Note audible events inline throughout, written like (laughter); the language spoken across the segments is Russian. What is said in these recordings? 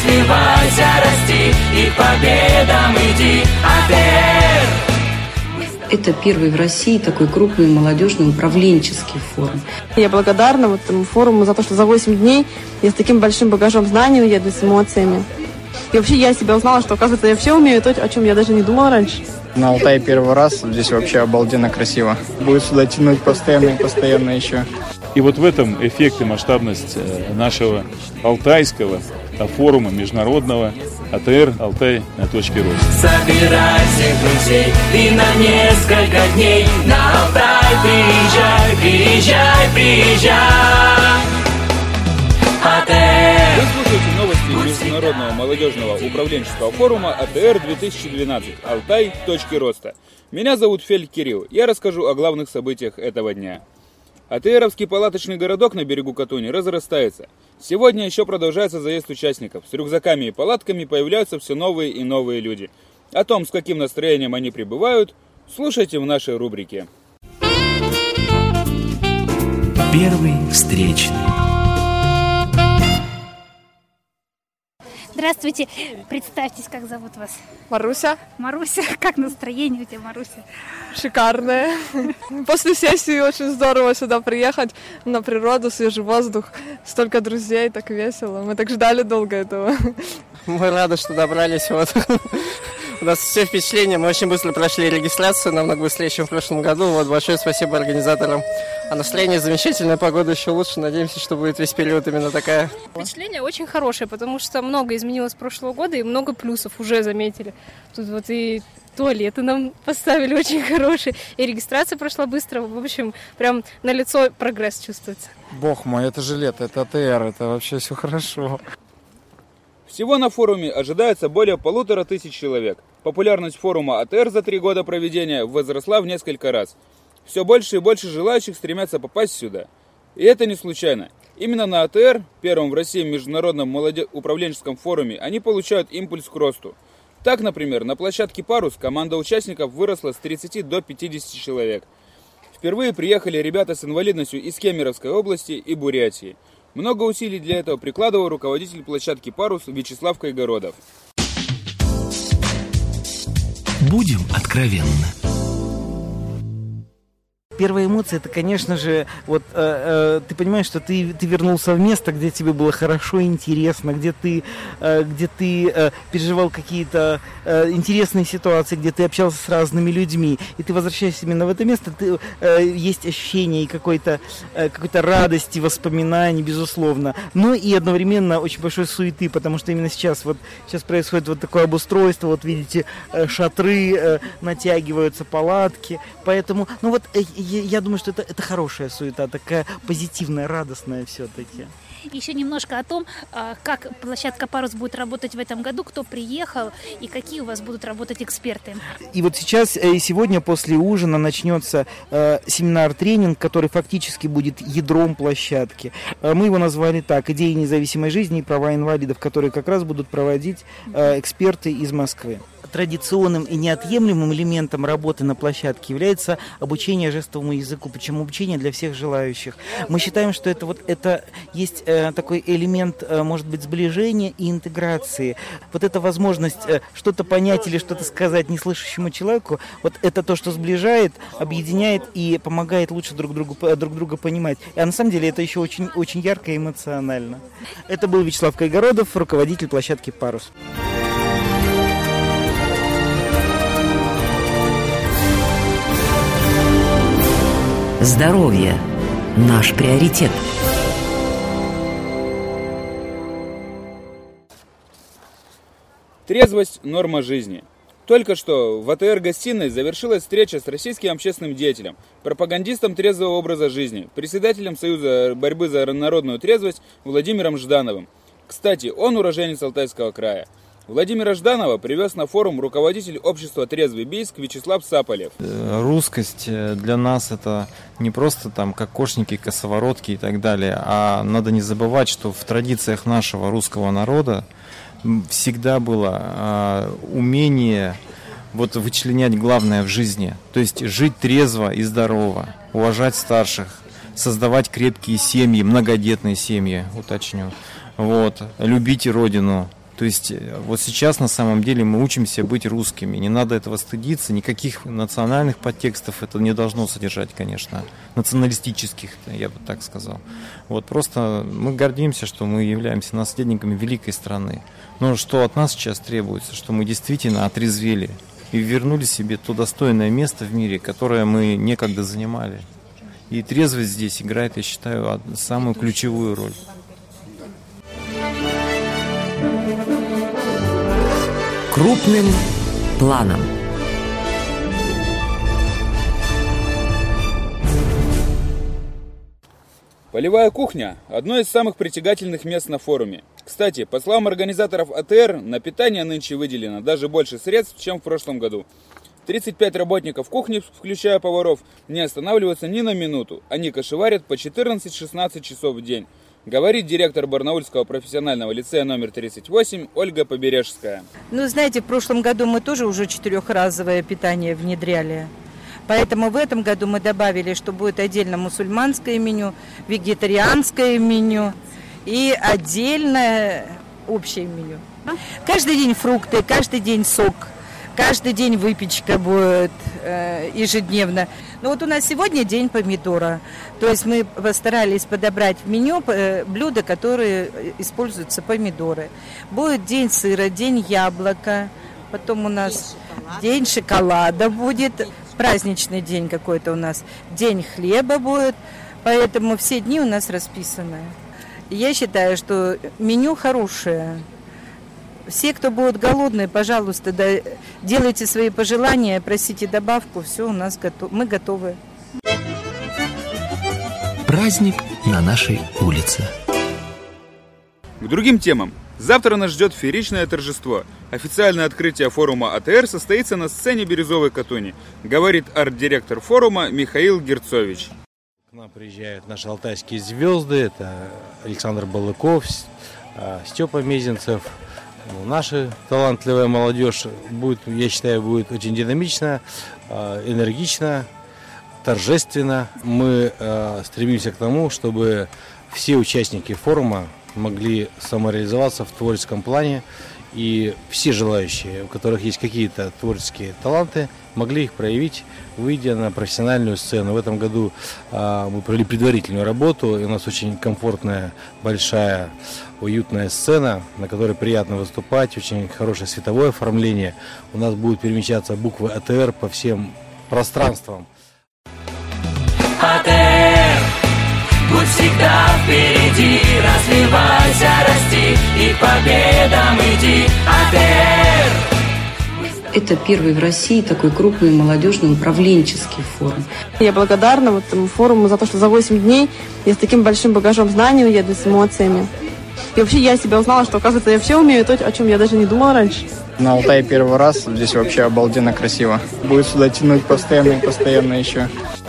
развивайся, расти и победам иди, АТР! Это первый в России такой крупный молодежный управленческий форум. Я благодарна вот этому форуму за то, что за 8 дней я с таким большим багажом знаний уеду с эмоциями. И вообще я себя узнала, что, оказывается, я все умею, то, о чем я даже не думала раньше. На Алтае первый раз, здесь вообще обалденно красиво. Будет сюда тянуть постоянно и постоянно еще. И вот в этом эффект и масштабность э, нашего алтайского форума международного АТР «Алтай на точке роста». Собирай всех друзей и на несколько дней на Алтай приезжай, приезжай, приезжай. АТР. Вы слушаете новости Международного молодежного управленческого форума АТР 2012 «Алтай. Точки роста». Меня зовут Фель Кирилл. Я расскажу о главных событиях этого дня. АТРовский палаточный городок на берегу Катуни разрастается. Сегодня еще продолжается заезд участников. С рюкзаками и палатками появляются все новые и новые люди. О том, с каким настроением они прибывают, слушайте в нашей рубрике. Первый встречный. Здравствуйте. Представьтесь, как зовут вас? Маруся, Маруся. (laughs) Как настроение у тебя, Маруся? шикарная. После сессии очень здорово сюда приехать, на природу, свежий воздух, столько друзей, так весело. Мы так ждали долго этого. Мы рады, что добрались. Вот. У нас все впечатления. Мы очень быстро прошли регистрацию, намного быстрее, чем в прошлом году. Вот большое спасибо организаторам. А настроение замечательное, погода еще лучше. Надеемся, что будет весь период именно такая. Впечатление очень хорошее, потому что много изменилось с прошлого года и много плюсов уже заметили. Тут вот и туалеты нам поставили очень хорошие, и регистрация прошла быстро. В общем, прям на лицо прогресс чувствуется. Бог мой, это же лето, это АТР, это вообще все хорошо. Всего на форуме ожидается более полутора тысяч человек. Популярность форума АТР за три года проведения возросла в несколько раз. Все больше и больше желающих стремятся попасть сюда. И это не случайно. Именно на АТР, первом в России международном молоде... управленческом форуме, они получают импульс к росту. Так, например, на площадке «Парус» команда участников выросла с 30 до 50 человек. Впервые приехали ребята с инвалидностью из Кемеровской области и Бурятии. Много усилий для этого прикладывал руководитель площадки «Парус» Вячеслав Кайгородов. Будем откровенны. Первая эмоция, это, конечно же, вот э, э, ты понимаешь, что ты, ты вернулся в место, где тебе было хорошо, интересно, где ты, э, где ты э, переживал какие-то э, интересные ситуации, где ты общался с разными людьми, и ты возвращаешься именно в это место, ты, э, есть ощущение какой-то э, какой-то радости, воспоминаний, безусловно, но и одновременно очень большой суеты, потому что именно сейчас вот сейчас происходит вот такое обустройство, вот видите, э, шатры э, натягиваются, палатки, поэтому, ну вот э, я, я думаю, что это, это хорошая суета, такая позитивная, радостная все-таки. Еще немножко о том, а, как площадка «Парус» будет работать в этом году, кто приехал и какие у вас будут работать эксперты. И вот сейчас, э, сегодня после ужина начнется э, семинар-тренинг, который фактически будет ядром площадки. Э, мы его назвали так «Идеи независимой жизни и права инвалидов», которые как раз будут проводить эксперты из Москвы традиционным и неотъемлемым элементом работы на площадке является обучение жестовому языку, причем обучение для всех желающих. Мы считаем, что это вот это есть э, такой элемент, э, может быть, сближения и интеграции. Вот эта возможность э, что-то понять или что-то сказать неслышащему человеку, вот это то, что сближает, объединяет и помогает лучше друг другу друг друга понимать. А на самом деле это еще очень очень ярко и эмоционально. Это был Вячеслав Кайгородов, руководитель площадки Парус. Здоровье – наш приоритет. Трезвость – норма жизни. Только что в АТР-гостиной завершилась встреча с российским общественным деятелем, пропагандистом трезвого образа жизни, председателем Союза борьбы за народную трезвость Владимиром Ждановым. Кстати, он уроженец Алтайского края. Владимира Жданова привез на форум руководитель общества «Трезвый Бийск» Вячеслав Саполев. Русскость э, для нас это не просто там кокошники, косоворотки и так далее, а надо не забывать, что в традициях нашего русского народа всегда было а, умение вот вычленять главное в жизни, то есть жить трезво и здорово, уважать старших, создавать крепкие семьи, многодетные семьи, уточню, вот, любить родину, То есть э, вот сейчас на самом деле мы учимся быть русскими. Не надо этого стыдиться, никаких национальных подтекстов это не должно содержать, конечно. Националистических, я бы так сказал. Вот просто мы гордимся, что мы являемся наследниками великой страны. Но что от нас сейчас требуется, что мы действительно отрезвели и вернули себе то достойное место в мире, которое мы некогда занимали. И трезвость здесь играет, я считаю, самую ключевую роль. Крупным планом. Полевая кухня – одно из самых притягательных мест на форуме. Кстати, по словам организаторов АТР, на питание нынче выделено даже больше средств, чем в прошлом году. 35 работников кухни, включая поваров, не останавливаются ни на минуту. Они кошеварят по 14-16 часов в день. Говорит директор Барнаульского профессионального лицея номер 38 Ольга Побережская. Ну, знаете, в прошлом году мы тоже уже четырехразовое питание внедряли. Поэтому в этом году мы добавили, что будет отдельно мусульманское меню, вегетарианское меню и отдельное общее меню. Каждый день фрукты, каждый день сок – Каждый день выпечка будет э, ежедневно. Но вот у нас сегодня день помидора. То есть мы постарались подобрать в меню э, блюда, которые используются помидоры. Будет день сыра, день яблока. Потом у нас день шоколада будет. Праздничный день какой-то у нас. День хлеба будет. Поэтому все дни у нас расписаны. Я считаю, что меню хорошее. Все, кто будут голодные, пожалуйста, да, делайте свои пожелания, просите добавку, все у нас готово, мы готовы. Праздник на нашей улице. К другим темам. Завтра нас ждет фееричное торжество. Официальное открытие форума АТР состоится на сцене Бирюзовой Катуни, говорит арт-директор форума Михаил Герцович. К нам приезжают наши алтайские звезды, это Александр Балыков, а, Степа Мезенцев, наша талантливая молодежь будет, я считаю, будет очень динамично, а, энергично, торжественно. Мы а, стремимся к тому, чтобы все участники форума могли самореализоваться в творческом плане и все желающие, у которых есть какие-то творческие таланты, могли их проявить, выйдя на профессиональную сцену. В этом году а, мы провели предварительную работу, и у нас очень комфортная, большая, уютная сцена, на которой приятно выступать, очень хорошее световое оформление. У нас будут перемещаться буквы АТР по всем пространствам. АТР, будь всегда впереди, развивайся, расти и победам иди. АТР, это первый в России такой крупный молодежный управленческий форум. Я благодарна вот этому форуму за то, что за 8 дней я с таким большим багажом знаний уеду, с эмоциями. И вообще я себя узнала, что, оказывается, я все умею, то, о чем я даже не думала раньше. На Алтае первый раз, здесь вообще обалденно красиво. Будет сюда тянуть постоянно и постоянно еще.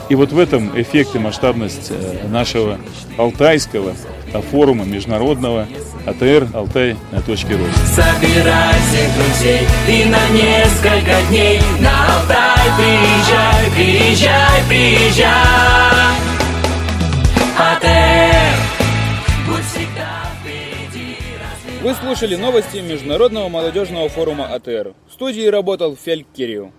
И вот в этом эффекте масштабность э, нашего алтайского форума международного АТР «Алтай на точке роста». Собирай всех друзей и на несколько дней на Алтай приезжай, приезжай, приезжай. Слушали новости Международного молодежного форума АТР. В студии работал Фель Кирилл.